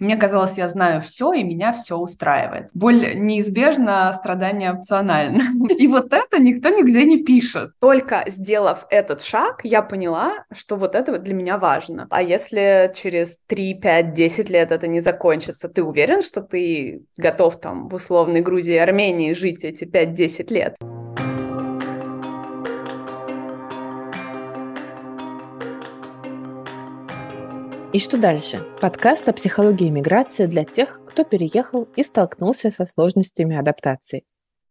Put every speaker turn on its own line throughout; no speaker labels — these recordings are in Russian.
Мне казалось, я знаю все, и меня все устраивает. Боль неизбежна, страдание опционально. И вот это никто нигде не пишет. Только сделав этот шаг, я поняла, что вот это для меня важно. А если через 3, 5, 10 лет это не закончится, ты уверен, что ты готов там в условной Грузии и Армении жить эти 5-10 лет?
И что дальше? Подкаст о психологии миграции для тех, кто переехал и столкнулся со сложностями адаптации.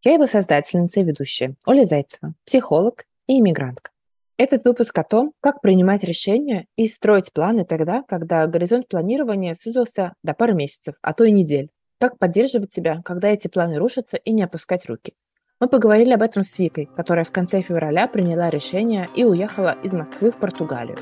Я его создательница и ведущая Оля Зайцева, психолог и иммигрантка. Этот выпуск о том, как принимать решения и строить планы тогда, когда горизонт планирования сузился до пары месяцев, а то и недель. Как поддерживать себя, когда эти планы рушатся, и не опускать руки. Мы поговорили об этом с Викой, которая в конце февраля приняла решение и уехала из Москвы в Португалию.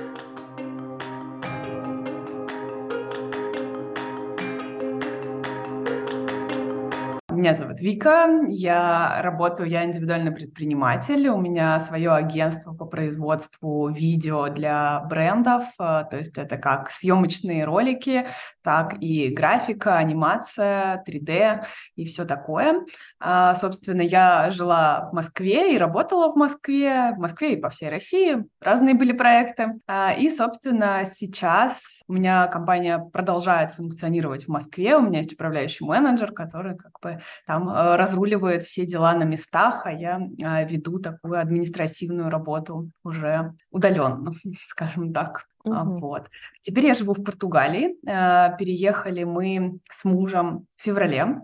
Меня зовут Вика, я работаю, я индивидуальный предприниматель, у меня свое агентство по производству видео для брендов, э, то есть это как съемочные ролики, так и графика, анимация, 3D и все такое. А, собственно, я жила в Москве и работала в Москве, в Москве и по всей России, разные были проекты. А, и, собственно, сейчас у меня компания продолжает функционировать в Москве, у меня есть управляющий менеджер, который как бы там э, разруливает все дела на местах, а я э, веду такую административную работу уже удаленно, скажем так. Угу. Вот. Теперь я живу в Португалии. Э, переехали мы с мужем в феврале.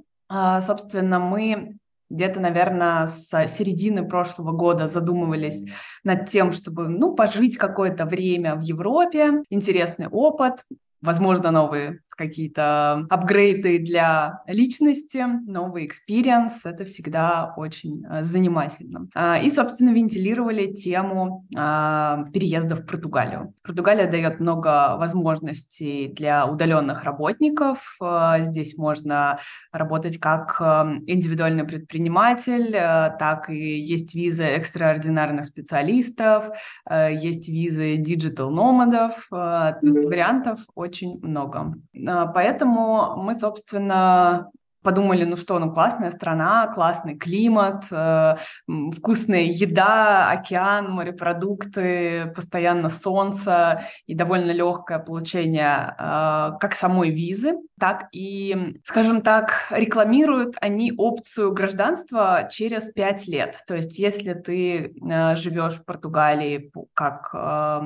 Собственно, мы где-то, наверное, с середины прошлого года задумывались над тем, чтобы, ну, пожить какое-то время в Европе, интересный опыт, возможно, новые какие-то апгрейды для личности, новый experience. Это всегда очень э, занимательно. А, и, собственно, вентилировали тему а, переезда в Португалию. Португалия дает много возможностей для удаленных работников. А, здесь можно работать как индивидуальный предприниматель, так и есть визы экстраординарных специалистов, есть визы digital nomad ов, то есть вариантов очень много. А, поэтому мы, собственно, подумали, ну что, ну классная страна, классный климат, э, вкусная еда, океан, морепродукты, постоянно солнце и довольно легкое получение э, как самой визы, так и, скажем так, рекламируют они опцию гражданства через пять лет. То есть если ты э, живешь в Португалии как э,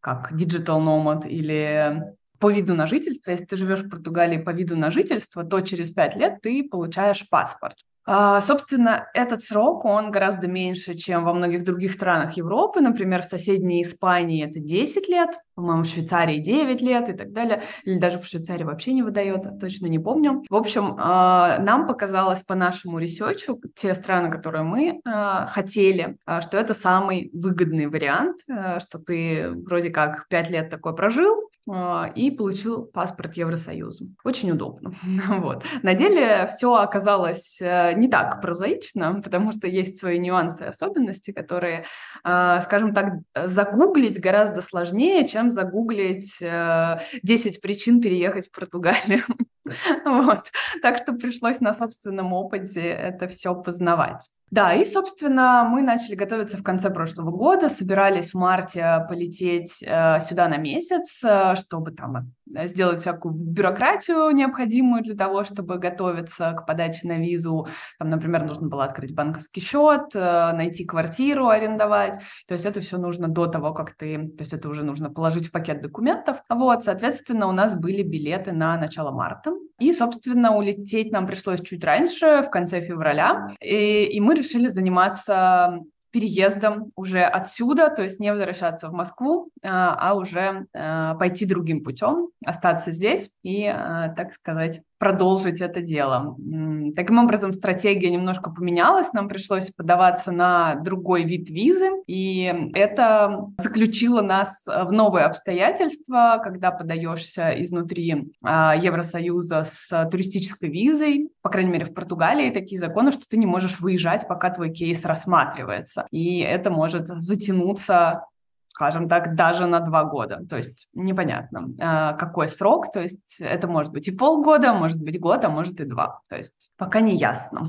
как digital nomad или по виду на жительство. Если ты живешь в Португалии по виду на жительство, то через пять лет ты получаешь паспорт. А, собственно, этот срок, он гораздо меньше, чем во многих других странах Европы. Например, в соседней Испании это 10 лет, по-моему, в Швейцарии 9 лет и так далее. Или даже в Швейцарии вообще не выдает, точно не помню. В общем, а, нам показалось по нашему research у, те страны, которые мы а, хотели, что это самый выгодный вариант, что ты вроде как 5 лет такой прожил, и получил паспорт Евросоюза. Очень удобно. вот. На деле все оказалось э, не так прозаично, потому что есть свои нюансы и особенности, которые, скажем так, загуглить гораздо сложнее, чем загуглить 10 э, причин переехать в Португалию. вот. Так что пришлось на собственном опыте это все познавать. Да, и, собственно, мы начали готовиться в конце прошлого года, собирались в марте полететь э, сюда на месяц, э, чтобы там э, сделать всякую бюрократию необходимую для того, чтобы готовиться к подаче на визу. Там, например, нужно было открыть банковский счет, найти квартиру, арендовать. То есть это все нужно до того, как ты... То есть это уже нужно положить в пакет документов. Вот, соответственно, у нас были билеты на начало марта. И, собственно, улететь нам пришлось чуть раньше, в конце февраля. И, и мы решили заниматься переездом уже отсюда, то есть не возвращаться в Москву, а, а уже а, пойти другим путем, остаться здесь и, а, так сказать, продолжить это дело. Таким образом, стратегия немножко поменялась, нам пришлось подаваться на другой вид визы, и это заключило нас в новые обстоятельства, когда подаешься изнутри Евросоюза с туристической визой, по крайней мере, в Португалии такие законы, что ты не можешь выезжать, пока твой кейс рассматривается. И это может затянуться скажем так, даже на два года. То есть непонятно, э, какой срок. То есть это может быть и полгода, может быть год, а может и два. То есть пока не ясно.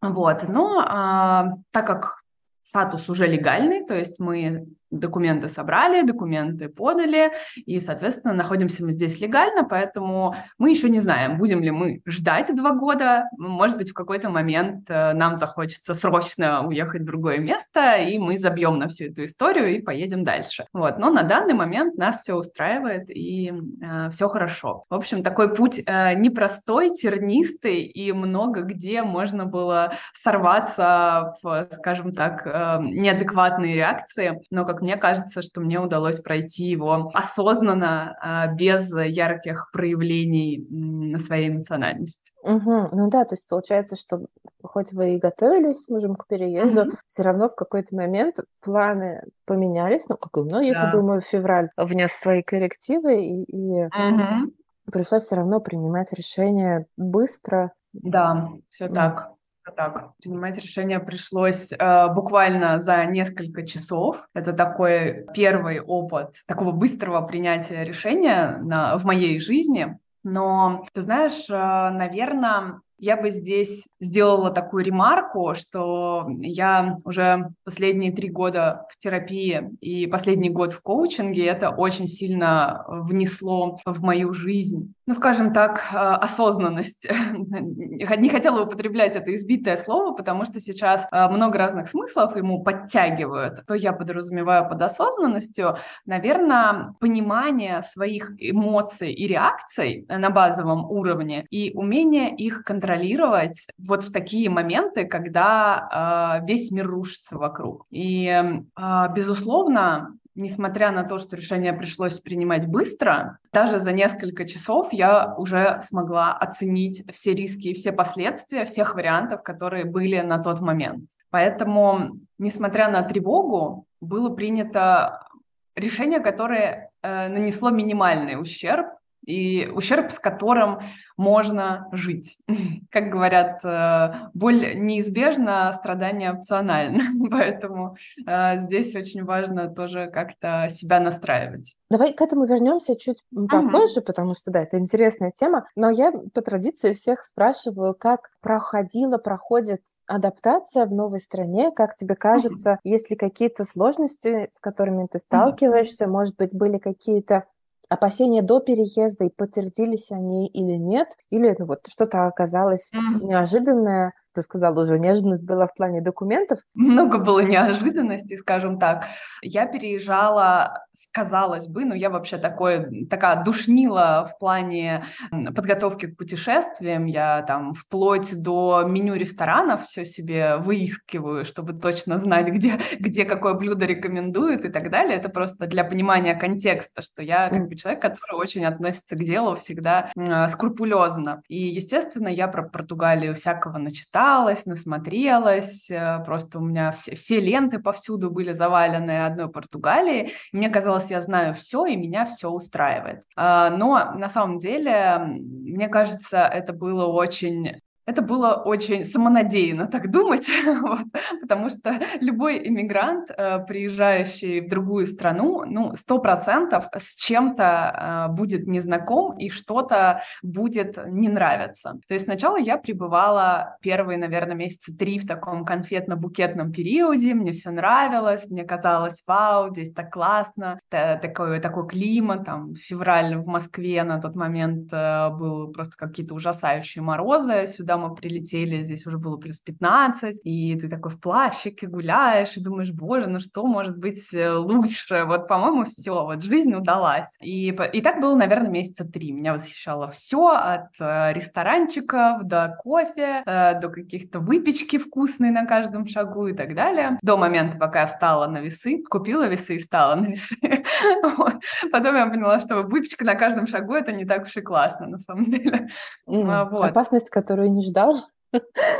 Вот, но а, так как статус уже легальный, то есть мы документы собрали, документы подали, и, соответственно, находимся мы здесь легально, поэтому мы еще не знаем, будем ли мы ждать два года, может быть, в какой-то момент э, нам захочется срочно уехать в другое место, и мы забьем на всю эту историю и поедем дальше. Вот, но на данный момент нас все устраивает, и э, все хорошо. В общем, такой путь э, непростой, тернистый, и много где можно было сорваться в, скажем так, э, неадекватные реакции, но как мне кажется, что мне удалось пройти его осознанно, а, без ярких проявлений на своей эмоциональности.
Угу. Ну да, то есть получается, что хоть вы и готовились с мужем к переезду, mm все равно в какой-то момент планы поменялись, ну, как и у многих, да. думаю, февраль внес свои коррективы, и, и mm пришлось все равно принимать решение быстро.
Да, все mm. так так. Принимать решение пришлось э, буквально за несколько часов. Это такой первый опыт такого быстрого принятия решения на, в моей жизни. Но, ты знаешь, э, наверное, я бы здесь сделала такую ремарку, что я уже последние три года в терапии и последний год в коучинге, это очень сильно внесло в мою жизнь, ну, скажем так, э, осознанность. Не хотела употреблять это избитое слово, потому что сейчас э, много разных смыслов ему подтягивают. То я подразумеваю под осознанностью, наверное, понимание своих эмоций и реакций на базовом уровне и умение их контролировать контролировать вот в такие моменты, когда э, весь мир рушится вокруг. И, э, безусловно, несмотря на то, что решение пришлось принимать быстро, даже за несколько часов я уже смогла оценить все риски и все последствия всех вариантов, которые были на тот момент. Поэтому, несмотря на тревогу, было принято решение, которое э, нанесло минимальный ущерб, и ущерб, с которым можно жить. Как говорят, э, боль неизбежна, страдание опционально. Поэтому э, здесь очень важно тоже как-то себя настраивать.
Давай к этому вернемся чуть попозже, угу. потому что, да, это интересная тема. Но я по традиции всех спрашиваю, как проходила, проходит адаптация в новой стране, как тебе кажется, есть ли какие-то сложности, с которыми ты сталкиваешься, может быть, были какие-то опасения до переезда и подтвердились они или нет, или ну, вот что-то оказалось mm-hmm. неожиданное, ты сказала уже, неожиданность была в плане документов.
Много было неожиданностей, скажем так. Я переезжала, казалось бы, ну я вообще такой, такая душнила в плане подготовки к путешествиям. Я там вплоть до меню ресторанов все себе выискиваю, чтобы точно знать, где, где какое блюдо рекомендуют и так далее. Это просто для понимания контекста, что я как бы человек, который очень относится к делу всегда э, скрупулезно. И, естественно, я про Португалию всякого начитала, начиталась, насмотрелась, э, просто у меня все, все ленты повсюду были завалены одной Португалии. мне казалось, я знаю все, и меня все устраивает. А, но на самом деле, мне кажется, это было очень это было очень самонадеянно так думать, вот, потому что любой иммигрант, э, приезжающий в другую страну, ну, сто процентов с чем-то э, будет незнаком и что-то будет не нравиться. То есть сначала я пребывала первые, наверное, месяца три в таком конфетно-букетном периоде, мне все нравилось, мне казалось, вау, здесь так классно, такой, такой климат, там, февраль в Москве на тот момент э, был просто какие-то ужасающие морозы, сюда мы прилетели, здесь уже было плюс 15, и ты такой в плащике гуляешь, и думаешь, боже, ну что может быть э, лучше? Вот, по-моему, все, вот жизнь удалась. И, и так было, наверное, месяца три. Меня восхищало все, от э, ресторанчиков до кофе, э, до каких-то выпечки вкусной на каждом шагу и так далее. До момента, пока я встала на весы, купила весы и встала на весы. Потом я поняла, что выпечка на каждом шагу это не так уж и классно, на самом деле.
Вот. Опасность, которую не ждал.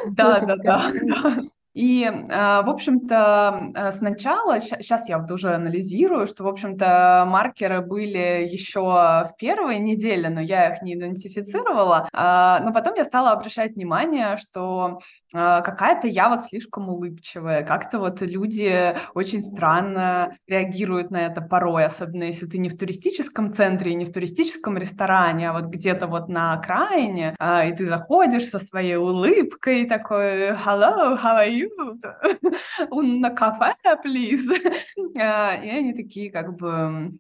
Да, да, да, И, э, в общем-то, э, сначала, сейчас я вот уже анализирую, что, в общем-то, маркеры были еще в первой неделе, но я их не идентифицировала. А, но потом я стала обращать внимание, что какая-то я вот слишком улыбчивая, как-то вот люди очень странно реагируют на это порой, особенно если ты не в туристическом центре, не в туристическом ресторане, а вот где-то вот на окраине, а, и ты заходишь со своей улыбкой такой «Hello, how are you?» «На кафе, please?» а, И они такие как бы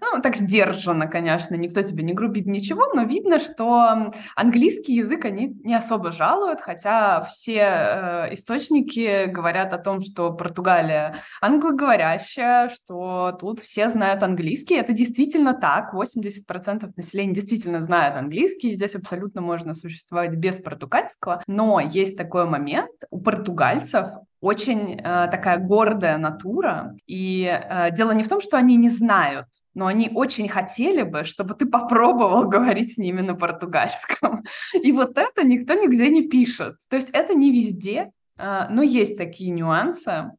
ну, так сдержанно, конечно, никто тебе не грубит ничего, но видно, что английский язык они не особо жалуют, хотя все э, источники говорят о том, что Португалия англоговорящая, что тут все знают английский. Это действительно так, 80% населения действительно знают английский, здесь абсолютно можно существовать без португальского, но есть такой момент, у португальцев очень э, такая гордая натура. И э, дело не в том, что они не знают, но они очень хотели бы, чтобы ты попробовал говорить с ними на португальском. И вот это никто нигде не пишет. То есть это не везде, э, но есть такие нюансы.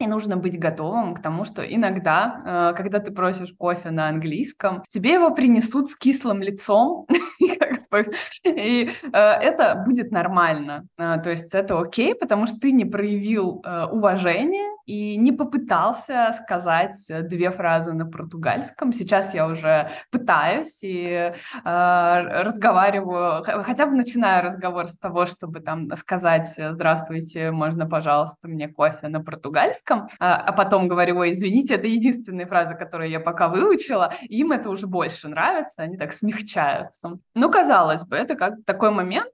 И нужно быть готовым к тому, что иногда, э, когда ты просишь кофе на английском, тебе его принесут с кислым лицом, и э, это будет нормально. Э, то есть это окей, потому что ты не проявил уважения и не попытался сказать две фразы на португальском. Сейчас я уже пытаюсь и разговариваю, хотя бы начинаю разговор с того, чтобы там сказать «Здравствуйте, можно, пожалуйста, мне кофе на португальском», а, а потом говорю, ой, извините, это единственная фраза, которую я пока выучила, им это уже больше нравится, они так смягчаются. Ну, казалось бы, это как такой момент,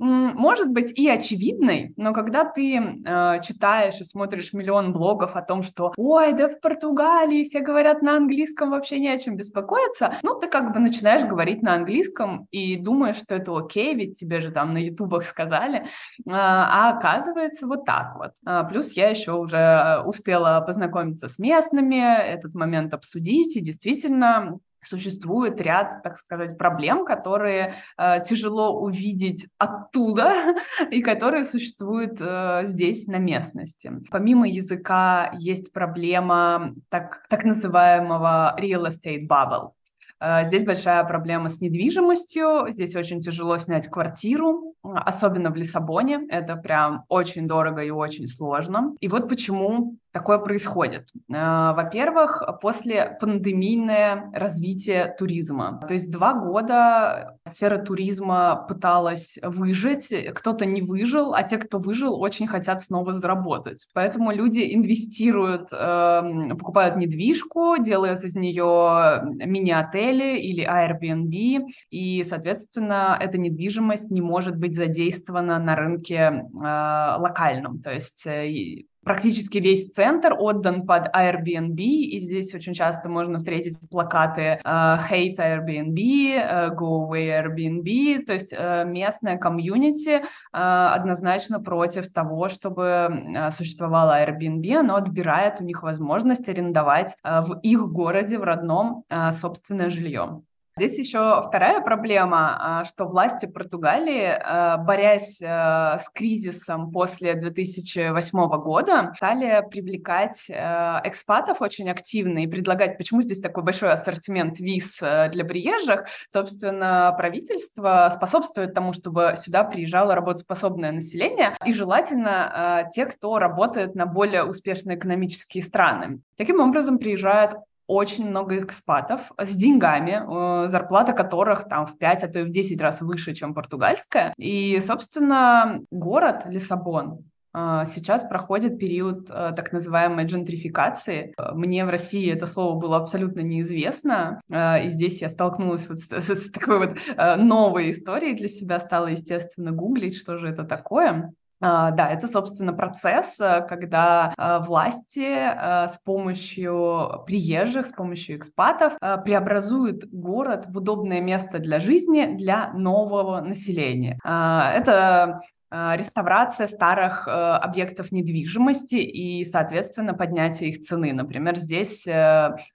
может быть и очевидной, но когда ты э, читаешь и смотришь миллион блогов о том, что «Ой, да в Португалии все говорят на английском, вообще не о чем беспокоиться», ну, ты как бы начинаешь говорить на английском и думаешь, что это окей, ведь тебе же там на ютубах сказали, а, а оказывается вот так вот. А, плюс я еще уже успела познакомиться с местными, этот момент обсудить, и действительно существует ряд, так сказать, проблем, которые э, тяжело увидеть оттуда и которые существуют э, здесь на местности. Помимо языка есть проблема так, так называемого real estate bubble. Э, здесь большая проблема с недвижимостью, здесь очень тяжело снять квартиру, особенно в Лиссабоне, это прям очень дорого и очень сложно. И вот почему такое происходит? Э, во-первых, после пандемийное развитие туризма. То есть два года сфера туризма пыталась выжить, кто-то не выжил, а те, кто выжил, очень хотят снова заработать. Поэтому люди инвестируют, эм, покупают недвижку, делают из нее мини-отели или Airbnb, и, соответственно, эта недвижимость не может быть задействована на рынке э, локальном. То есть э, практически весь центр отдан под Airbnb, и здесь очень часто можно встретить плакаты uh, Hate Airbnb, uh, Go Away Airbnb, то есть uh, местная комьюнити однозначно против того, чтобы существовала Airbnb, оно отбирает у них возможность арендовать в их городе, в родном, собственное жилье. Здесь еще вторая проблема, а, что власти Португалии, а, борясь а, с кризисом после 2008 года, стали привлекать экспатов очень активно и предлагать, почему здесь такой большой ассортимент виз для приезжих. Собственно, правительство способствует тому, чтобы сюда приезжало работоспособное население и желательно те, кто работает на более успешные экономические страны. Таким образом, приезжают очень много экспатов с деньгами, э, зарплата которых там в 5, а то и в 10 раз выше, чем португальская. И, собственно, город Лиссабон э, сейчас проходит период э, так называемой джентрификации. Мне в России это слово было абсолютно неизвестно, и здесь я столкнулась вот с, с, такой вот новой историей для себя, стала, естественно, гуглить, что же это такое. Uh, да, это, собственно, процесс, э, когда uh, власти uh, с помощью приезжих, с помощью экспатов преобразуют город в удобное место для жизни для нового населения. Это э, реставрация старых э, объектов недвижимости и, соответственно, поднятие их цены. Например, здесь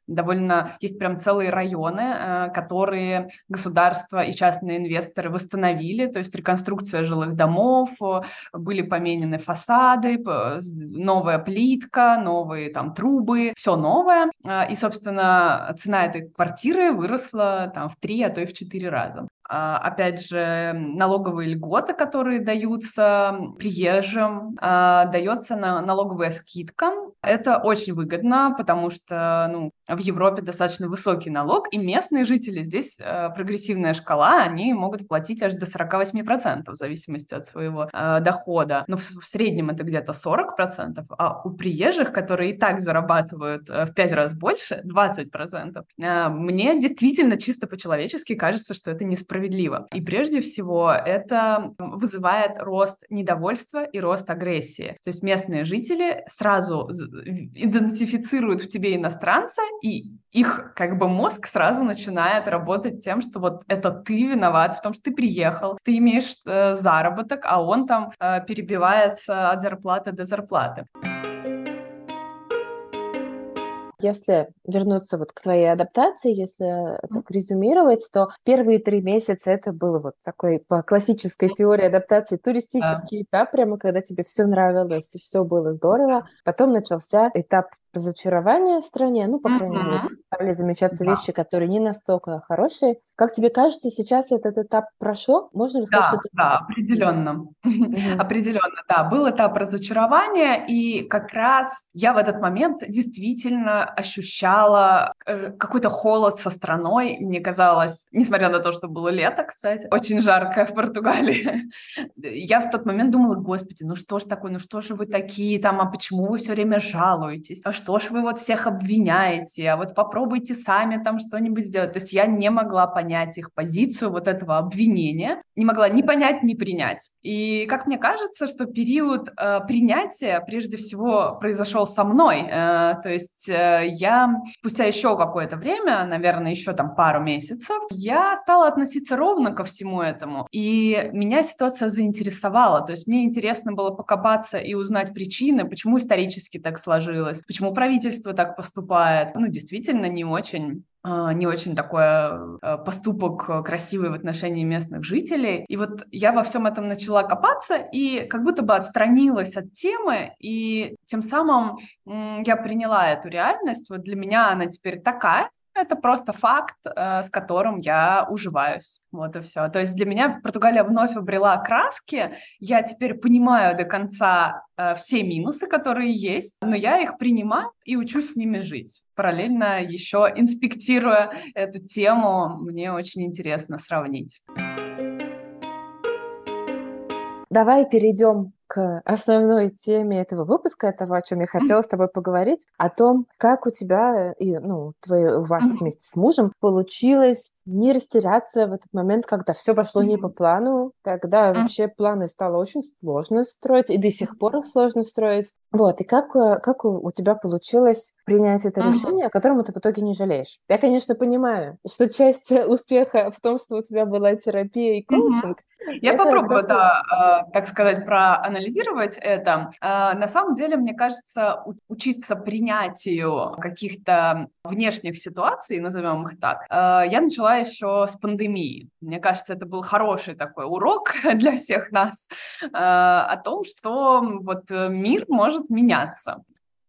довольно есть прям целые районы, которые государство и частные инвесторы восстановили, то есть реконструкция жилых домов, были поменены фасады, новая плитка, новые там трубы, все новое. И, собственно, цена этой квартиры выросла там в три, а то и в четыре раза. А, опять же, налоговые льготы, которые даются приезжим, а, дается на налоговая скидка. Это очень выгодно, потому что ну, в Европе достаточно высокий налог, и местные жители здесь э, прогрессивная шкала, они могут платить аж до 48% в зависимости от своего э, дохода. Но в, в среднем это где-то 40%, а у приезжих, которые и так зарабатывают э, в 5 раз больше, 20%, э, мне действительно чисто по-человечески кажется, что это несправедливо. И прежде всего это вызывает рост недовольства и рост агрессии. То есть местные жители сразу идентифицируют в тебе иностранца и их как бы мозг сразу начинает работать тем, что вот это ты виноват в том, что ты приехал, ты имеешь э, заработок, а он там э, перебивается от зарплаты до зарплаты.
Если вернуться вот к твоей адаптации, если так резюмировать, то первые три месяца это было вот такой по классической теории адаптации туристический этап, прямо когда тебе все нравилось и все было здорово. Потом начался этап разочарования в стране, ну, по крайней мере, стали замечаться вещи, которые не настолько хорошие. Как тебе кажется, сейчас этот этап прошел? Можно ли
сказать, да, что это... Да, определенно. Определенно, да. Был этап разочарования, и как раз я в этот момент действительно ощущала э, какой-то холод со страной. Мне казалось, несмотря на то, что было лето, кстати, очень жарко в Португалии, я в тот момент думала, господи, ну что ж такое, ну что же вы такие там, а почему вы все время жалуетесь? А что ж вы вот всех обвиняете? А вот попробуйте сами там что-нибудь сделать. То есть я не могла понять их позицию вот этого обвинения, не могла ни понять, ни принять. И как мне кажется, что период э, принятия прежде всего произошел со мной. Э, то есть э, я спустя еще какое-то время, наверное, еще там пару месяцев, я стала относиться ровно ко всему этому. И меня ситуация заинтересовала. То есть мне интересно было покопаться и узнать причины, почему исторически так сложилось, почему правительство так поступает. Ну, действительно, не очень не очень такой а, поступок красивый в отношении местных жителей. И вот я во всем этом начала копаться и как будто бы отстранилась от темы, и тем самым я приняла эту реальность. Вот для меня она теперь такая, это просто факт, э, с которым я уживаюсь. Вот и все. То есть для меня Португалия вновь обрела краски. Я теперь понимаю до конца э, все минусы, которые есть, но я их принимаю и учусь с ними жить. Параллельно еще инспектируя эту тему, мне очень интересно сравнить.
Давай перейдем к основной теме этого выпуска, этого, о чем я хотела с тобой поговорить, о том, как у тебя и ну, твои, у вас вместе с мужем получилось не растеряться в этот момент, когда все пошло не по плану, когда вообще планы стало очень сложно строить, и до сих пор их сложно строить. Вот, и как, э, как у тебя получилось принять это решение, о котором ты в итоге не жалеешь? Я, конечно, понимаю, что часть успеха в том, что у тебя была терапия и коучинг,
я это попробую, просто... да, так сказать, проанализировать это. А, на самом деле, мне кажется, учиться принятию каких-то внешних ситуаций, назовем их так, а, я начала еще с пандемии. Мне кажется, это был хороший такой урок для всех нас а, о том, что вот мир может меняться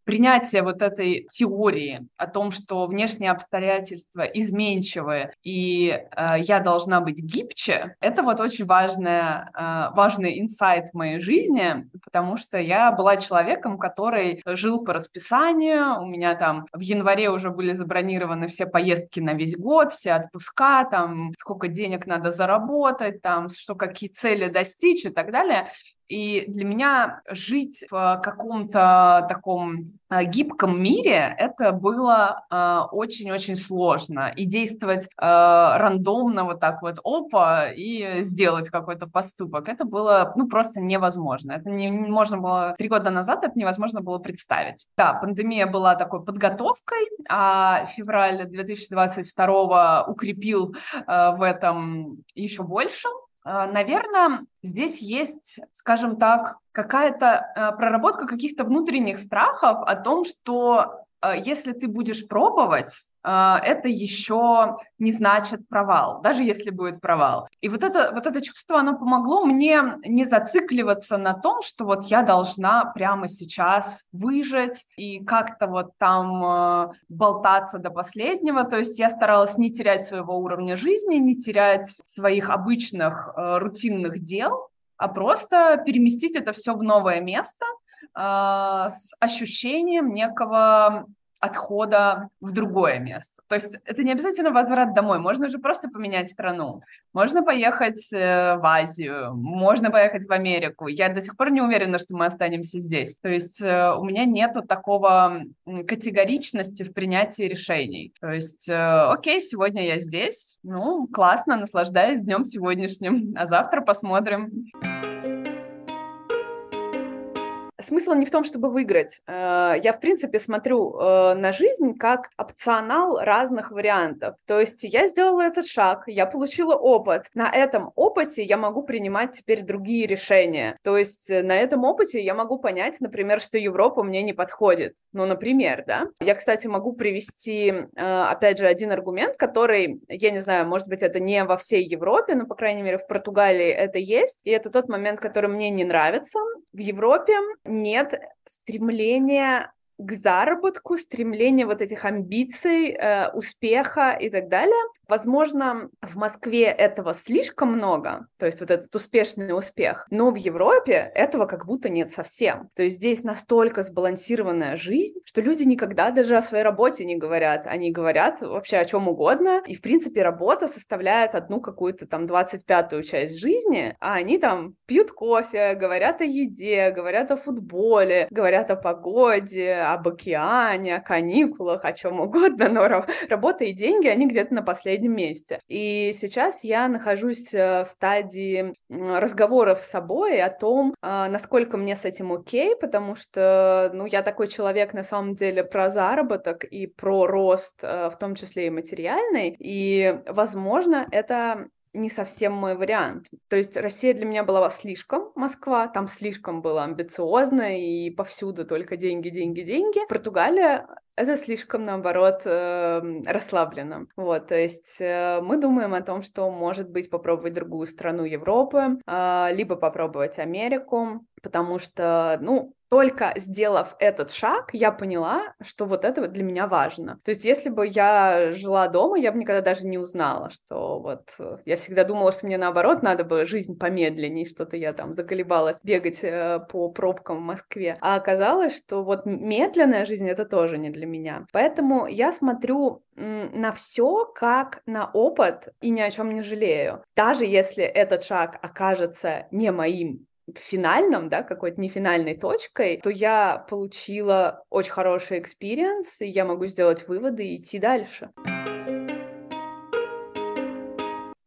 принятие вот этой теории о том, что внешние обстоятельства изменчивые, и э, я должна быть гибче, это вот очень важная, э, важный инсайт в моей жизни, потому что я была человеком, который жил по расписанию, у меня там в январе уже были забронированы все поездки на весь год, все отпуска, там сколько денег надо заработать, там что какие цели достичь и так далее. И для меня жить в каком-то таком а, гибком мире это было а, очень-очень сложно. И действовать а, рандомно вот так вот опа и сделать какой-то поступок, это было ну просто невозможно. Это не, не можно было три года назад это невозможно было представить. Да, пандемия была такой подготовкой, а февраль 2022 укрепил в этом еще больше. А, наверное, здесь есть, скажем так, какая-то э, проработка каких-то внутренних страхов о том, что э, если ты будешь пробовать, а, это еще не значит провал, даже если будет провал. И вот это, вот это чувство, оно помогло мне не зацикливаться на том, что вот я должна прямо сейчас выжить и как-то вот там э, болтаться до последнего. То есть я старалась не терять своего уровня жизни, не терять своих обычных э, рутинных дел, а просто переместить это все в новое место, э, с ощущением некого отхода в другое место. То есть это не обязательно возврат домой, можно же просто поменять страну. Можно поехать э, в Азию, можно поехать в Америку. Я до сих пор не уверена, что мы останемся здесь. То есть э, у меня нету такого категоричности в принятии решений. То есть, э, окей, сегодня я здесь, ну, классно, наслаждаюсь днем сегодняшним, а завтра посмотрим смысл не в том, чтобы выиграть. Э, я, в принципе, смотрю э, на жизнь как опционал разных вариантов. То есть я сделала этот шаг, я получила опыт. На этом опыте я могу принимать теперь другие решения. То есть э, на этом опыте я могу понять, например, что Европа мне не подходит. Ну, например, да. Я, кстати, могу привести, опять же, один аргумент, который, я не знаю, может быть, это не во всей Европе, но, по крайней мере, в Португалии это есть. И это тот момент, который мне не нравится. В Европе нет стремления к заработку, стремление вот этих амбиций, э, успеха и так далее. Возможно, в Москве этого слишком много, то есть вот этот успешный успех, но в Европе этого как будто нет совсем. То есть здесь настолько сбалансированная жизнь, что люди никогда даже о своей работе не говорят. Они говорят вообще о чем угодно, и в принципе работа составляет одну какую-то там 25-ю часть жизни, а они там пьют кофе, говорят о еде, говорят о футболе, говорят о погоде, об океане, о каникулах, о чем угодно, но работа и деньги, они где-то на последнем последнем месте. И сейчас я нахожусь э, в стадии разговоров с собой о том, а, насколько мне с этим окей, потому что, ну, я такой человек, на самом деле, про заработок и про рост, э, в том числе и материальный, и, возможно, это не совсем мой вариант. То есть Россия для меня была слишком, Москва, там слишком было амбициозно и повсюду только деньги, деньги, деньги. Португалия это слишком, наоборот, эм, расслабленно. Вот, то есть э, мы думаем о том, что, может быть, попробовать другую страну Европы, а, либо попробовать Америку, потому что, ну, только сделав этот шаг, я поняла, что вот это вот для меня важно. То есть, если бы я жила дома, я бы никогда даже не узнала, что вот э, я всегда думала, что мне наоборот надо бы жизнь помедленнее, что-то я там заколебалась бегать э, по пробкам в Москве. А оказалось, что вот медленная жизнь это тоже не для меня. Поэтому я смотрю на все как на опыт и ни о чем не жалею. Даже если этот шаг окажется не моим финальном, да, какой-то не финальной точкой, то я получила очень хороший experience, и я могу сделать выводы и идти дальше.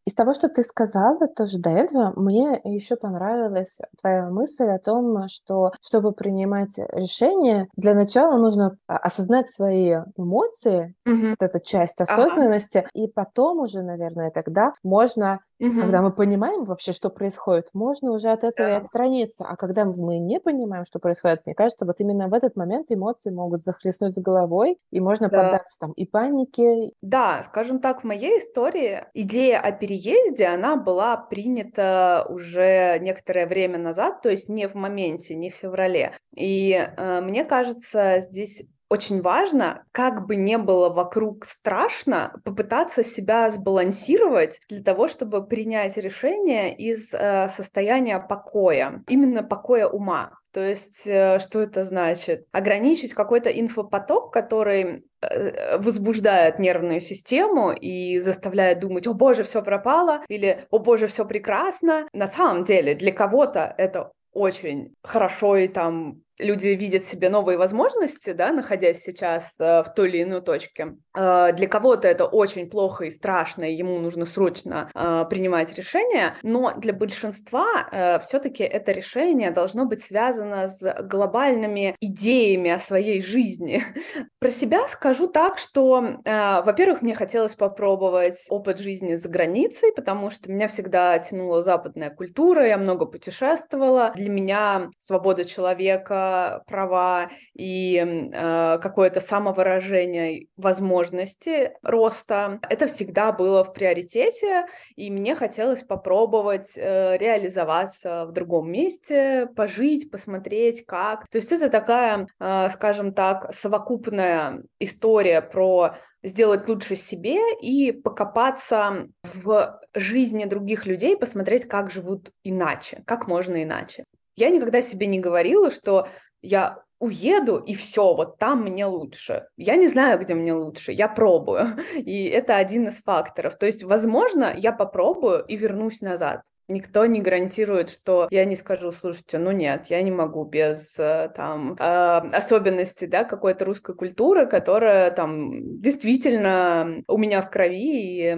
Из того, что ты сказала тоже до этого, мне еще понравилась твоя мысль о том, что чтобы принимать решения, для начала нужно а, осознать свои эмоции, mm-hmm. вот эта часть осознанности, ага. и потом уже, наверное, тогда можно Угу. Когда мы понимаем вообще, что происходит, можно уже от этого да. и отстраниться. А когда мы не понимаем, что происходит, мне кажется, вот именно в этот момент эмоции могут захлестнуть с головой, и можно да. поддаться там и панике.
Да, скажем так, в моей истории идея о переезде, она была принята уже некоторое время назад, то есть не в моменте, не в феврале. И э, мне кажется, здесь очень важно, как бы не было вокруг страшно, попытаться себя сбалансировать для того, чтобы принять решение из э, состояния покоя, именно покоя ума. То есть, э, что это значит? Ограничить какой-то инфопоток, который э, возбуждает нервную систему и заставляет думать, о боже, все пропало, или о боже, все прекрасно. На самом деле, для кого-то это очень хорошо и там люди видят себе новые возможности, да, находясь сейчас э, в той или иной точке. Э, для кого-то это очень плохо и страшно, и ему нужно срочно э, принимать решение, но для большинства все-таки это решение должно быть связано с глобальными идеями о своей жизни. Про себя скажу так, что, во-первых, мне хотелось попробовать опыт жизни за границей, потому что меня всегда тянула западная культура, я много путешествовала. Для меня свобода человека, права и э, какое-то самовыражение, возможности роста, это всегда было в приоритете, и мне хотелось попробовать э, реализоваться в другом месте, пожить, посмотреть, как. То есть это такая, э, скажем так, совокупная история про сделать лучше себе и покопаться в жизни других людей, посмотреть, как живут иначе, как можно иначе. Я никогда себе не говорила, что я уеду, и все, вот там мне лучше. Я не знаю, где мне лучше, я пробую. И это один из факторов. То есть, возможно, я попробую и вернусь назад. Никто не гарантирует, что я не скажу, слушайте, ну нет, я не могу без э, там э, особенностей, да, какой-то русской культуры, которая там действительно у меня в крови, и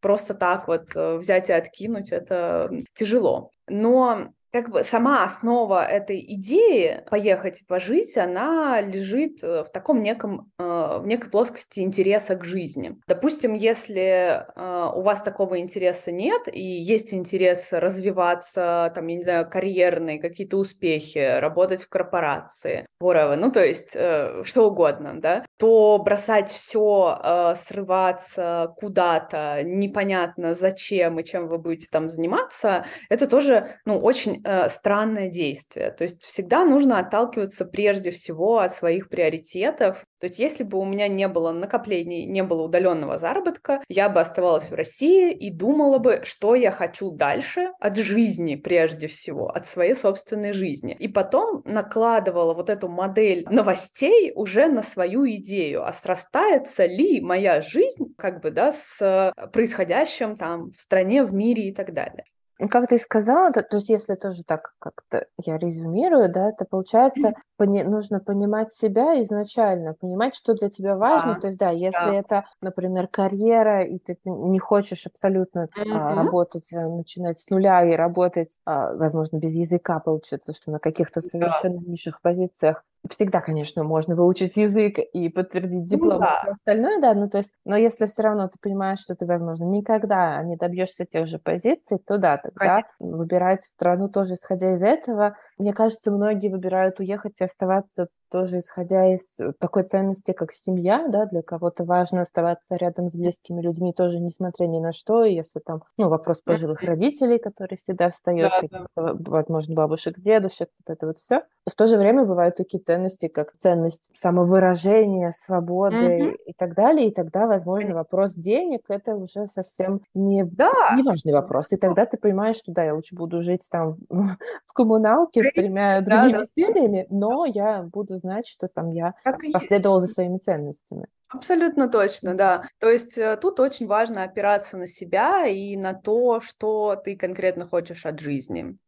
просто так вот э, взять и откинуть это тяжело. Но как бы сама основа этой идеи поехать и пожить, она лежит э, в таком неком, э, в некой плоскости интереса к жизни. Допустим, если э, у вас такого интереса нет, и есть интерес развиваться, там, я не знаю, карьерные какие-то успехи, работать в корпорации, whatever, ну, то есть что угодно, да, то бросать все, срываться куда-то, непонятно зачем и чем вы будете там заниматься, это тоже, ну, очень э, странное действие. То есть всегда нужно отталкиваться прежде всего от своих приоритетов. То есть если бы у меня не было накоплений, не было удаленного заработка, я бы оставалась в России и думала бы, что я хочу дальше от жизни прежде всего, от своей собственной жизни. И потом накладывала вот эту модель новостей уже на свою идею, а срастается ли моя жизнь как бы, да, с происходящим там в стране, в мире и так далее.
Как ты сказала, то, то есть если тоже так как-то я резюмирую, да, это получается пони- нужно понимать себя изначально, понимать, что для тебя важно. Да. То есть да, если да. это, например, карьера, и ты не хочешь абсолютно mm-hmm. а, работать, а, начинать с нуля и работать, а, возможно, без языка получится, что на каких-то совершенно да. низших позициях, Всегда, конечно, можно выучить язык и подтвердить ну диплом ну, да. и все остальное, да, ну то есть, но если все равно ты понимаешь, что ты, возможно, никогда не добьешься тех же позиций, то да, тогда конечно. выбирать страну тоже исходя из этого. Мне кажется, многие выбирают уехать и оставаться тоже исходя из э, такой ценности, как семья, да, для кого-то важно оставаться рядом с близкими людьми, тоже несмотря ни на что, если там, ну, вопрос пожилых родителей, который всегда встает, да, да. возможно, бабушек, дедушек, вот это вот все. В то же время бывают такие ценности, как ценность самовыражения, свободы mm-hmm. и так далее, и тогда, возможно, вопрос денег — это уже совсем не, да. не важный вопрос, и тогда ты понимаешь, что да, я лучше буду жить там в коммуналке с тремя другими да, семьями, но я буду знать, что там я так последовала за своими ценностями.
Абсолютно точно, да. То есть э, тут очень важно опираться на себя и на то, что ты конкретно хочешь от жизни.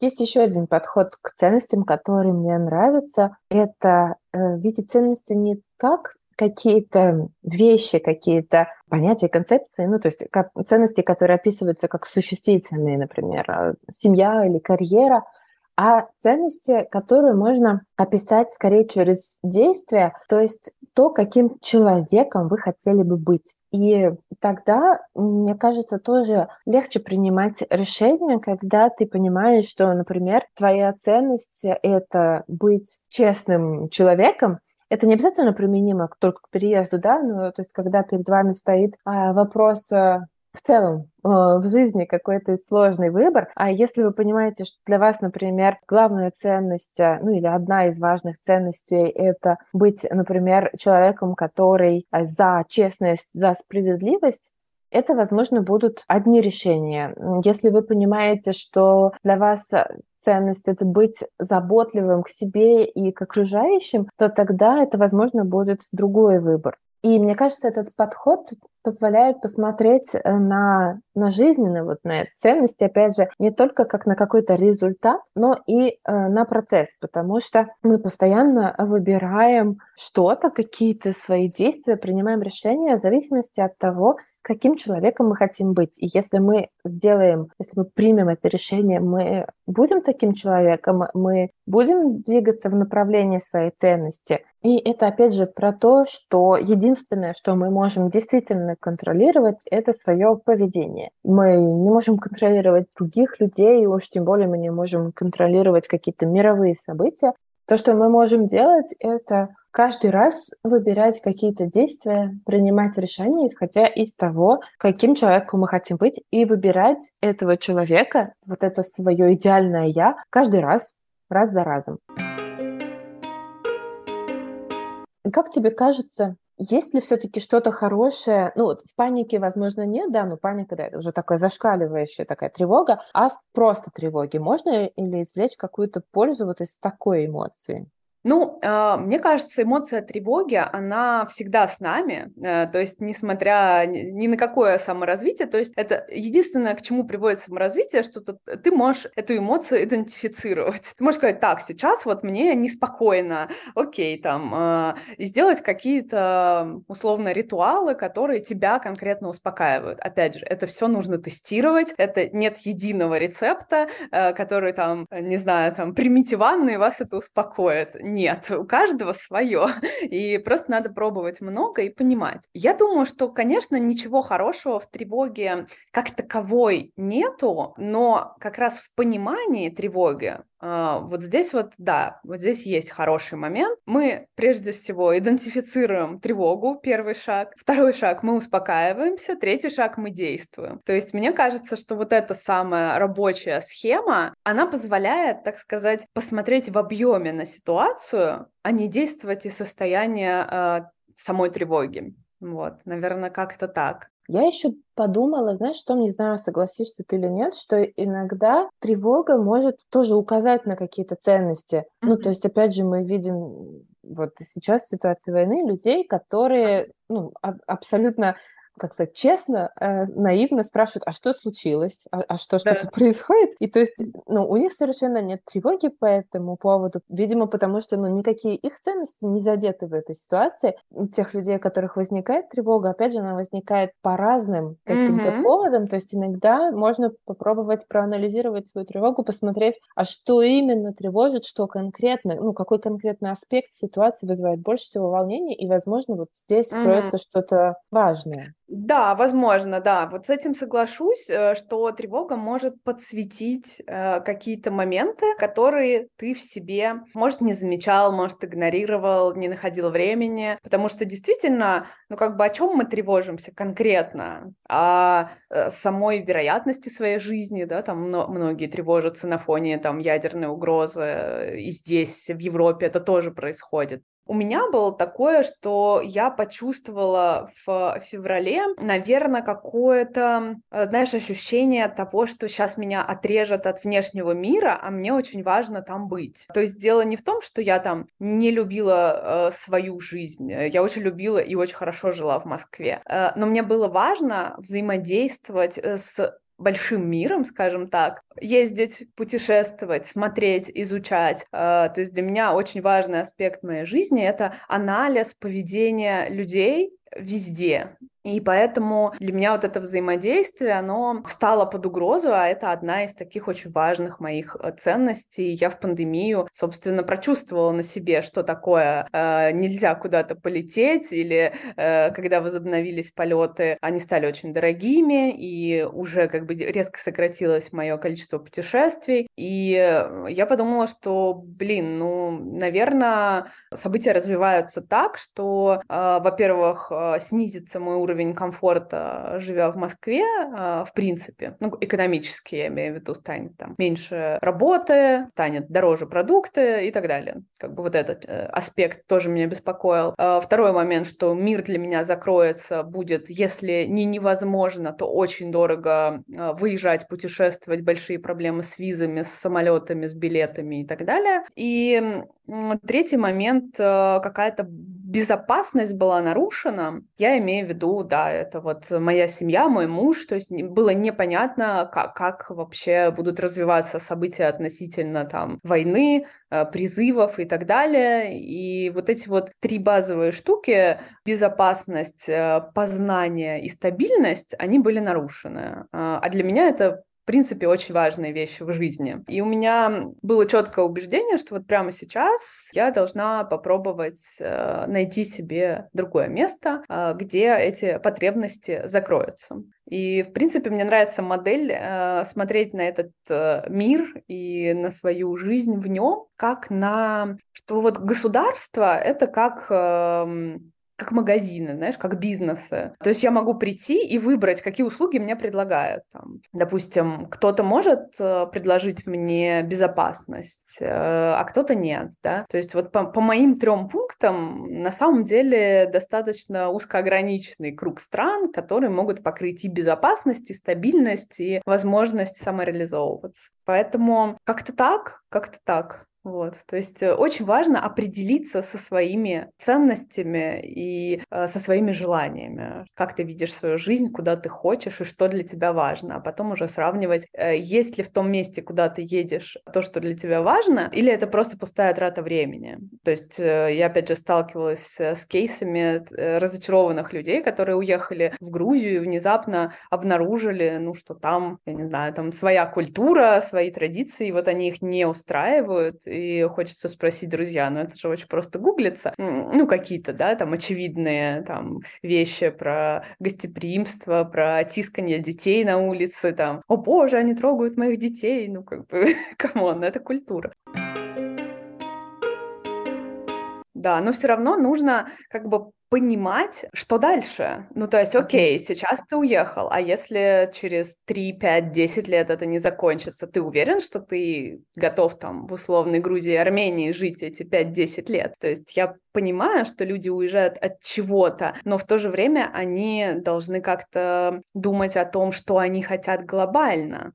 Есть еще один подход к ценностям, который мне нравится. Это э, видеть ценности не как какие-то вещи, какие-то понятия, концепции, ну, то есть как, ценности, которые описываются как существительные, например, э, семья или карьера, а ценности, которые можно описать скорее через действия, то есть то, каким человеком вы хотели бы быть. И тогда, мне кажется, тоже легче принимать решения, когда ты понимаешь, что, например, твоя ценность — это быть честным человеком, это не обязательно применимо только к переезду, да, но то есть когда перед вами стоит а, вопрос а, в целом э, в жизни какой-то сложный выбор. А если вы понимаете, что для вас, например, главная ценность, э, ну или одна из важных ценностей — это быть, например, человеком, который э, за честность, за справедливость, это, возможно, будут одни решения. Если вы понимаете, что для вас ценность — это быть заботливым к себе и к окружающим, то тогда это, возможно, будет другой выбор. И мне кажется, этот подход позволяет посмотреть э, на, на жизненные вот на ценности, опять же, не только как на какой-то результат, но и э, на процесс, потому что мы постоянно выбираем что-то, какие-то свои действия, принимаем решения в зависимости от того, каким человеком мы хотим быть. И если мы сделаем, если мы примем это решение, мы будем таким человеком, мы будем двигаться в направлении своей ценности. И это опять же про то, что единственное, что мы можем действительно контролировать, это свое поведение. Мы не можем контролировать других людей, и уж тем более мы не можем контролировать какие-то мировые события. То, что мы можем делать, это каждый раз выбирать какие-то действия, принимать решения, исходя из того, каким человеком мы хотим быть, и выбирать этого человека, вот это свое идеальное «я», каждый раз, раз за разом. Как тебе кажется, есть ли все-таки что-то хорошее? Ну, в панике, возможно, нет, да, но паника, да, это уже такая зашкаливающая такая тревога. А в просто тревоге можно или извлечь какую-то пользу вот из такой эмоции?
Ну, э, мне кажется, эмоция тревоги, она всегда с нами, э, то есть несмотря ни на какое саморазвитие, то есть это единственное, к чему приводит саморазвитие, что ты можешь эту эмоцию идентифицировать. Ты можешь сказать, так, сейчас вот мне неспокойно, окей, там, э, и сделать какие-то условно ритуалы, которые тебя конкретно успокаивают. Опять же, это все нужно тестировать, это нет единого рецепта, который там, не знаю, там, примите ванну, и вас это успокоит нет, у каждого свое, и просто надо пробовать много и понимать. Я думаю, что, конечно, ничего хорошего в тревоге как таковой нету, но как раз в понимании тревоги вот здесь вот, да, вот здесь есть хороший момент. Мы прежде всего идентифицируем тревогу, первый шаг. Второй шаг мы успокаиваемся, третий шаг мы действуем. То есть мне кажется, что вот эта самая рабочая схема, она позволяет, так сказать, посмотреть в объеме на ситуацию, а не действовать из состояния э, самой тревоги. Вот, наверное, как-то так.
Я еще подумала, знаешь, что, не знаю, согласишься ты или нет, что иногда тревога может тоже указать на какие-то ценности. Mm-hmm. Ну, то есть, опять же, мы видим вот сейчас в ситуации войны людей, которые ну, а- абсолютно как сказать, честно, э, наивно спрашивают, а что случилось, а, а что что-то да. происходит, и то есть, ну, у них совершенно нет тревоги по этому поводу, видимо, потому что, ну, никакие их ценности не задеты в этой ситуации. У тех людей, у которых возникает тревога, опять же, она возникает по разным каким-то mm-hmm. поводам, то есть иногда можно попробовать проанализировать свою тревогу, посмотреть, а что именно тревожит, что конкретно, ну, какой конкретный аспект ситуации вызывает больше всего волнения, и, возможно, вот здесь mm-hmm. кроется что-то важное.
Да, возможно, да. Вот с этим соглашусь, э, что тревога может подсветить э, какие-то моменты, которые ты в себе, может, не замечал, может, игнорировал, не находил времени, потому что действительно, ну, как бы о чем мы тревожимся конкретно? О э, самой вероятности своей жизни, да, там многие тревожатся на фоне там ядерной угрозы, и здесь, в Европе это тоже происходит. У меня было такое, что я почувствовала в феврале, наверное, какое-то, э, знаешь, ощущение того, что сейчас меня отрежет от внешнего мира, а мне очень важно там быть. То есть дело не в том, что я там не любила э, свою жизнь. Я очень любила и очень хорошо жила в Москве. Э, но мне было важно взаимодействовать э, с большим миром, скажем так, ездить, путешествовать, смотреть, изучать. А, то есть для меня очень важный аспект моей жизни — это анализ поведения людей везде. И поэтому для меня вот это взаимодействие, оно стало под угрозу, а это одна из таких очень важных моих э, ценностей. Я в пандемию, собственно, прочувствовала на себе, что такое э, нельзя куда-то полететь, или э, когда возобновились полеты, они стали очень дорогими, и уже как бы резко сократилось мое количество путешествий. И э, я подумала, что, блин, ну, наверное, события развиваются так, что, э, во-первых, э, снизится мой уровень уровень комфорта, живя в Москве, а, в принципе, ну, экономически, я имею в виду, станет там меньше работы, станет дороже продукты и так далее. Как бы вот этот э, аспект тоже меня беспокоил. А, второй момент, что мир для меня закроется, будет, если не невозможно, то очень дорого а, выезжать, путешествовать, большие проблемы с визами, с самолетами, с билетами и так далее. И третий момент, какая-то безопасность была нарушена, я имею в виду, да, это вот моя семья, мой муж, то есть было непонятно, как, как вообще будут развиваться события относительно там войны, э, призывов и так далее. И вот эти вот три базовые штуки, безопасность, э, познание и стабильность, они были нарушены. А для меня это в принципе, очень важные вещи в жизни. И у меня было четкое убеждение, что вот прямо сейчас я должна попробовать э, найти себе другое место, э, где эти потребности закроются. И, в принципе, мне нравится модель э, смотреть на этот э, мир и на свою жизнь в нем, как на что вот государство это как э, как магазины, знаешь, как бизнесы. То есть я могу прийти и выбрать, какие услуги мне предлагают. Там, допустим, кто-то может э, предложить мне безопасность, э, а кто-то нет, да. То есть вот по, по моим трем пунктам на самом деле достаточно узкоограниченный круг стран, которые могут покрыть и безопасность, и стабильность, и возможность самореализовываться. Поэтому как-то так, как-то так. Вот, то есть э, очень важно определиться со своими ценностями и э, со своими желаниями, как ты видишь свою жизнь, куда ты хочешь и что для тебя важно, а потом уже сравнивать, э, есть ли в том месте, куда ты едешь, то, что для тебя важно, или это просто пустая трата времени. То есть э, я опять же сталкивалась с кейсами э, разочарованных людей, которые уехали в Грузию и внезапно обнаружили, ну что там, я не знаю, там своя культура, свои традиции, вот они их не устраивают и хочется спросить, друзья, ну это же очень просто гуглится, ну какие-то, да, там очевидные там вещи про гостеприимство, про тискание детей на улице, там, о боже, они трогают моих детей, ну как бы, come on, это культура. Да, но все равно нужно как бы понимать, что дальше. Ну, то есть, окей, сейчас ты уехал, а если через 3, 5, 10 лет это не закончится, ты уверен, что ты готов там в условной Грузии и Армении жить эти 5-10 лет? То есть я понимаю, что люди уезжают от чего-то, но в то же время они должны как-то думать о том, что они хотят глобально.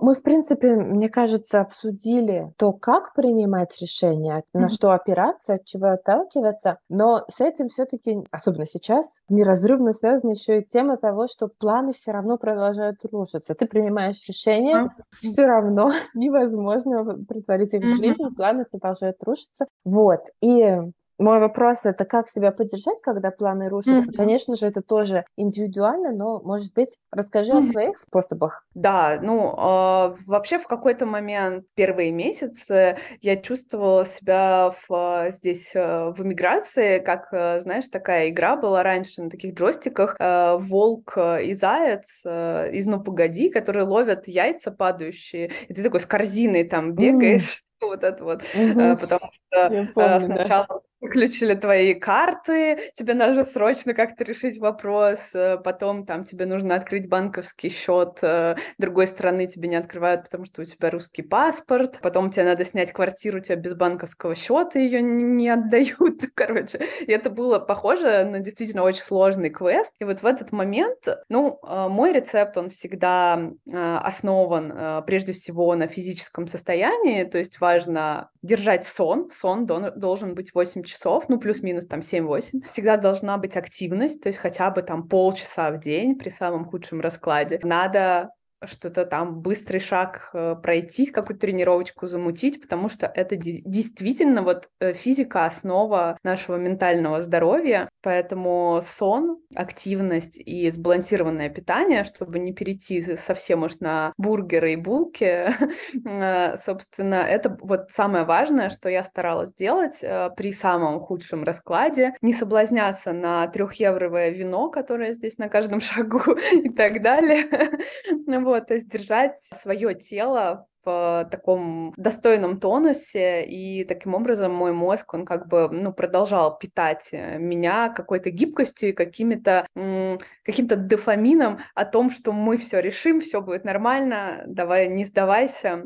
Мы, в принципе, мне кажется, обсудили то, как принимать решения, на что опираться, от чего отталкиваться. Но с этим все-таки, особенно сейчас, неразрывно связана еще и тема того, что планы все равно продолжают рушиться. Ты принимаешь решение, все равно невозможно притворить их в жизнь, планы продолжают рушиться. Вот. И мой вопрос это как себя поддержать, когда планы рушатся. Mm-hmm. Конечно же, это тоже индивидуально, но, может быть, расскажи mm-hmm. о своих способах.
Да, ну, э, вообще в какой-то момент, первые месяцы, я чувствовала себя в, здесь э, в эмиграции, как, э, знаешь, такая игра была раньше на таких джойстиках э, «Волк и заяц» э, из «Ну, погоди», которые ловят яйца падающие, и ты такой с корзиной там бегаешь. Mm вот это вот, mm-hmm. потому что помню, сначала да выключили твои карты, тебе нужно срочно как-то решить вопрос, э, потом там тебе нужно открыть банковский счет э, другой страны тебе не открывают, потому что у тебя русский паспорт, потом тебе надо снять квартиру, у тебя без банковского счета ее не отдают, короче. И это было похоже на действительно очень сложный квест. И вот в этот момент, ну, э, мой рецепт, он всегда основан прежде всего на физическом состоянии, то есть важно держать сон, сон должен быть 8 часов, ну, плюс-минус там 7-8. Всегда должна быть активность, то есть хотя бы там полчаса в день при самом худшем раскладе. Надо что-то там быстрый шаг э, пройтись, какую-то тренировочку замутить, потому что это действительно вот э, физика основа нашего ментального здоровья, поэтому сон, активность и сбалансированное питание, чтобы не перейти совсем уж на бургеры и булки, э, собственно, это вот самое важное, что я старалась делать при самом худшем раскладе, не соблазняться на трехевровое вино, которое здесь на каждом шагу и так далее, Вот, то есть держать свое тело в таком достойном тонусе, и таким образом мой мозг, он как бы, ну, продолжал питать э, меня какой-то гибкостью и какими-то, каким-то дофамином о том, что мы все решим, все будет нормально, давай, не сдавайся.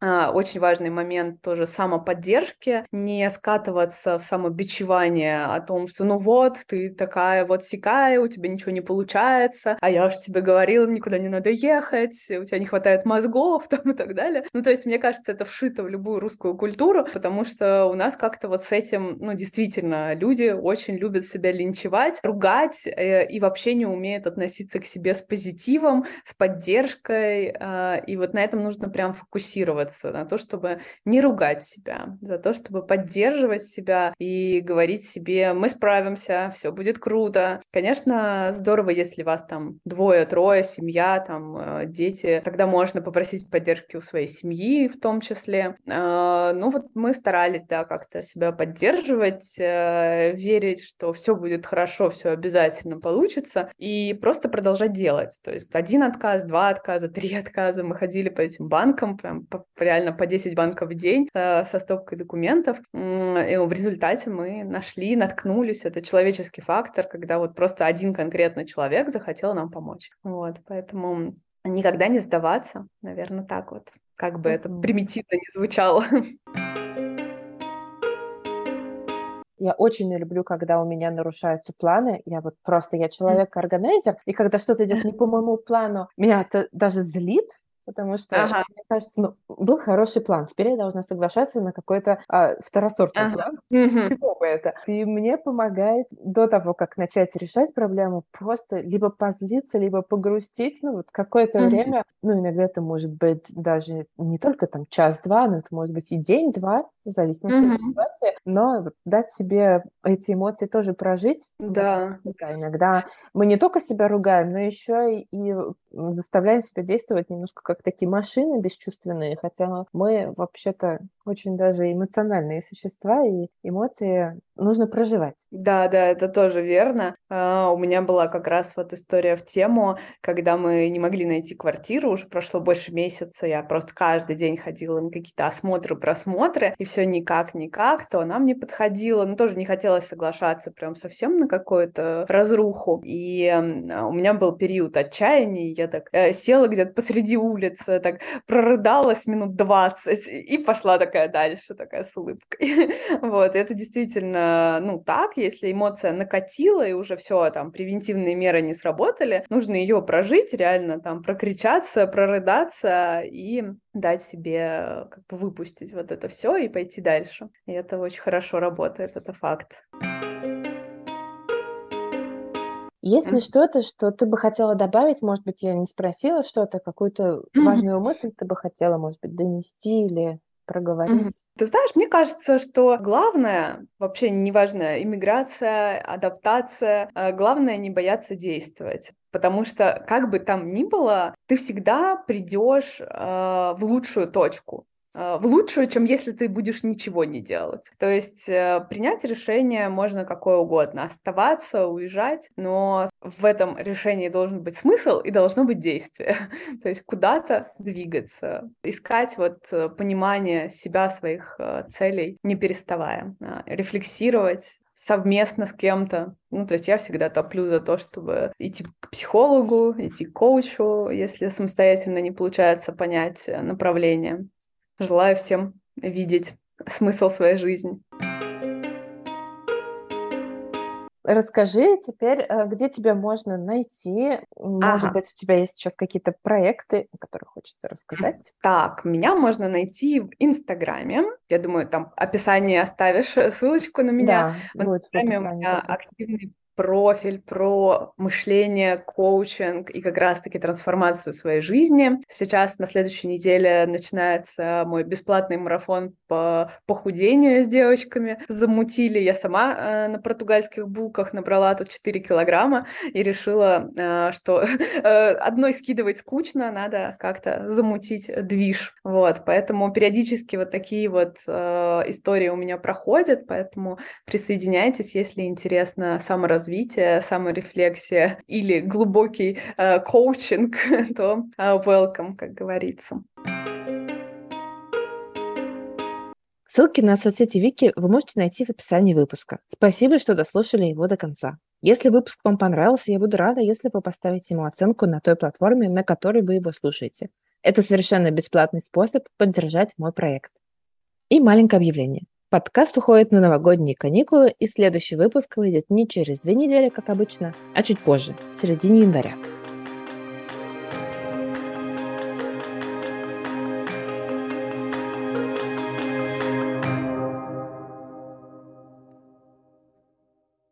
А, очень важный момент тоже самоподдержки, не скатываться в самобичевание о том, что ну вот, ты такая вот сякая, у тебя ничего не получается, а я же тебе говорила, никуда не надо ехать, у тебя не хватает мозгов там и так далее. Ну, то есть, мне кажется, это вшито в любую русскую культуру, потому что у нас как-то вот с этим, ну, действительно, люди очень любят себя линчевать, ругать э, и вообще не умеют относиться к себе с позитивом, с поддержкой, э, и вот на этом нужно прям фокусироваться фокусироваться на то, чтобы не ругать себя, за то, чтобы поддерживать себя и говорить себе, мы справимся, все будет круто. Конечно, здорово, если вас там двое, трое, семья, там э, дети, тогда можно попросить поддержки у своей семьи в том числе. А, ну вот мы старались, да, как-то себя поддерживать, э, верить, что все будет хорошо, все обязательно получится, и просто продолжать делать. То есть один отказ, два отказа, три отказа. Мы ходили по этим банкам, прям реально по 10 банков в день э, со стопкой документов. И в результате мы нашли, наткнулись. Это человеческий фактор, когда вот просто один конкретно человек захотел нам помочь. Вот, поэтому никогда не сдаваться, наверное, так вот, как бы это примитивно не звучало.
Я очень не люблю, когда у меня нарушаются планы. Я вот просто, я человек-органайзер, и когда что-то идет не по моему плану, меня это даже злит, потому что, ага. мне кажется, ну, был хороший план. Теперь я должна соглашаться на какой-то а, второсортный ага. план. Чего бы это? И мне помогает до того, как начать решать проблему, просто либо позлиться, либо погрустить. Ну, вот какое-то mm время, ну, иногда это может быть даже не только там час-два, но это может быть и день-два, в зависимости mm от ситуации. Но вот дать себе эти эмоции тоже прожить.
Да.
да. Иногда мы не только себя ругаем, но еще и заставляем себя действовать немножко как такие машины бесчувственные, хотя мы вообще-то очень даже эмоциональные существа, и эмоции нужно проживать.
Да, да, это тоже верно. Uh, у меня была как раз вот история в тему, когда мы не могли найти квартиру, уже прошло больше месяца, я просто каждый день ходила на какие-то осмотры, просмотры, и все никак, никак, то нам не подходило, но тоже не хотелось соглашаться прям совсем на какую-то разруху. И uh, у меня был период отчаяния, я так uh, села где-то посреди улицы, так прорыдалась минут 20 и пошла такая такая дальше, такая с улыбкой. вот, это действительно, ну, так, если эмоция накатила, и уже все, там, превентивные меры не сработали, нужно ее прожить, реально там прокричаться, прорыдаться и дать себе как бы выпустить вот это все и пойти дальше. И это очень хорошо работает, это факт.
Есть ли что-то, что ты бы хотела добавить? Может быть, я не спросила что-то, какую-то важную мысль ты бы хотела, может быть, донести или проговорить? Mm-hmm.
Ты знаешь, мне кажется, что главное, вообще неважно, иммиграция, адаптация, э, главное не бояться действовать. Потому что, как бы там ни было, ты всегда придешь э, в лучшую точку. А, в лучшую, чем если ты будешь ничего не делать. То есть э, принять решение можно какое угодно, оставаться, уезжать, но в этом решении должен быть смысл и должно быть действие. То есть куда-то двигаться, искать вот э, понимание себя, своих э, целей, не переставая, а, рефлексировать, совместно с кем-то. Ну, то есть я всегда топлю за то, чтобы идти к психологу, идти к коучу, если самостоятельно не получается понять направление. Желаю всем видеть смысл своей жизни.
Расскажи теперь, э, где тебя можно найти? Может ага. быть, у тебя есть сейчас какие-то проекты, о которых хочется рассказать?
Так, меня можно найти в Инстаграме. Я думаю, там описание оставишь э, ссылочку на меня.
Да, в будет в.
У меня активный профиль про мышление, коучинг и как раз-таки трансформацию своей жизни. Сейчас на следующей неделе начинается мой бесплатный марафон по похудению с девочками. Замутили. Я сама э, на португальских булках набрала тут 4 килограмма и решила, э, что э, одной скидывать скучно, надо как-то замутить движ. Вот, поэтому периодически вот такие вот э, истории у меня проходят, поэтому присоединяйтесь, если интересно саморазвитие саморазвитие, саморефлексия или глубокий э, коучинг, то э, welcome, как говорится.
Ссылки на соцсети Вики вы можете найти в описании выпуска. Спасибо, что дослушали его до конца. Если выпуск вам понравился, я буду рада, если вы поставите ему оценку на той платформе, на которой вы его слушаете. Это совершенно бесплатный способ поддержать мой проект. И маленькое объявление. Подкаст уходит на новогодние каникулы, и следующий выпуск выйдет не через две недели, как обычно, а чуть позже, в середине января.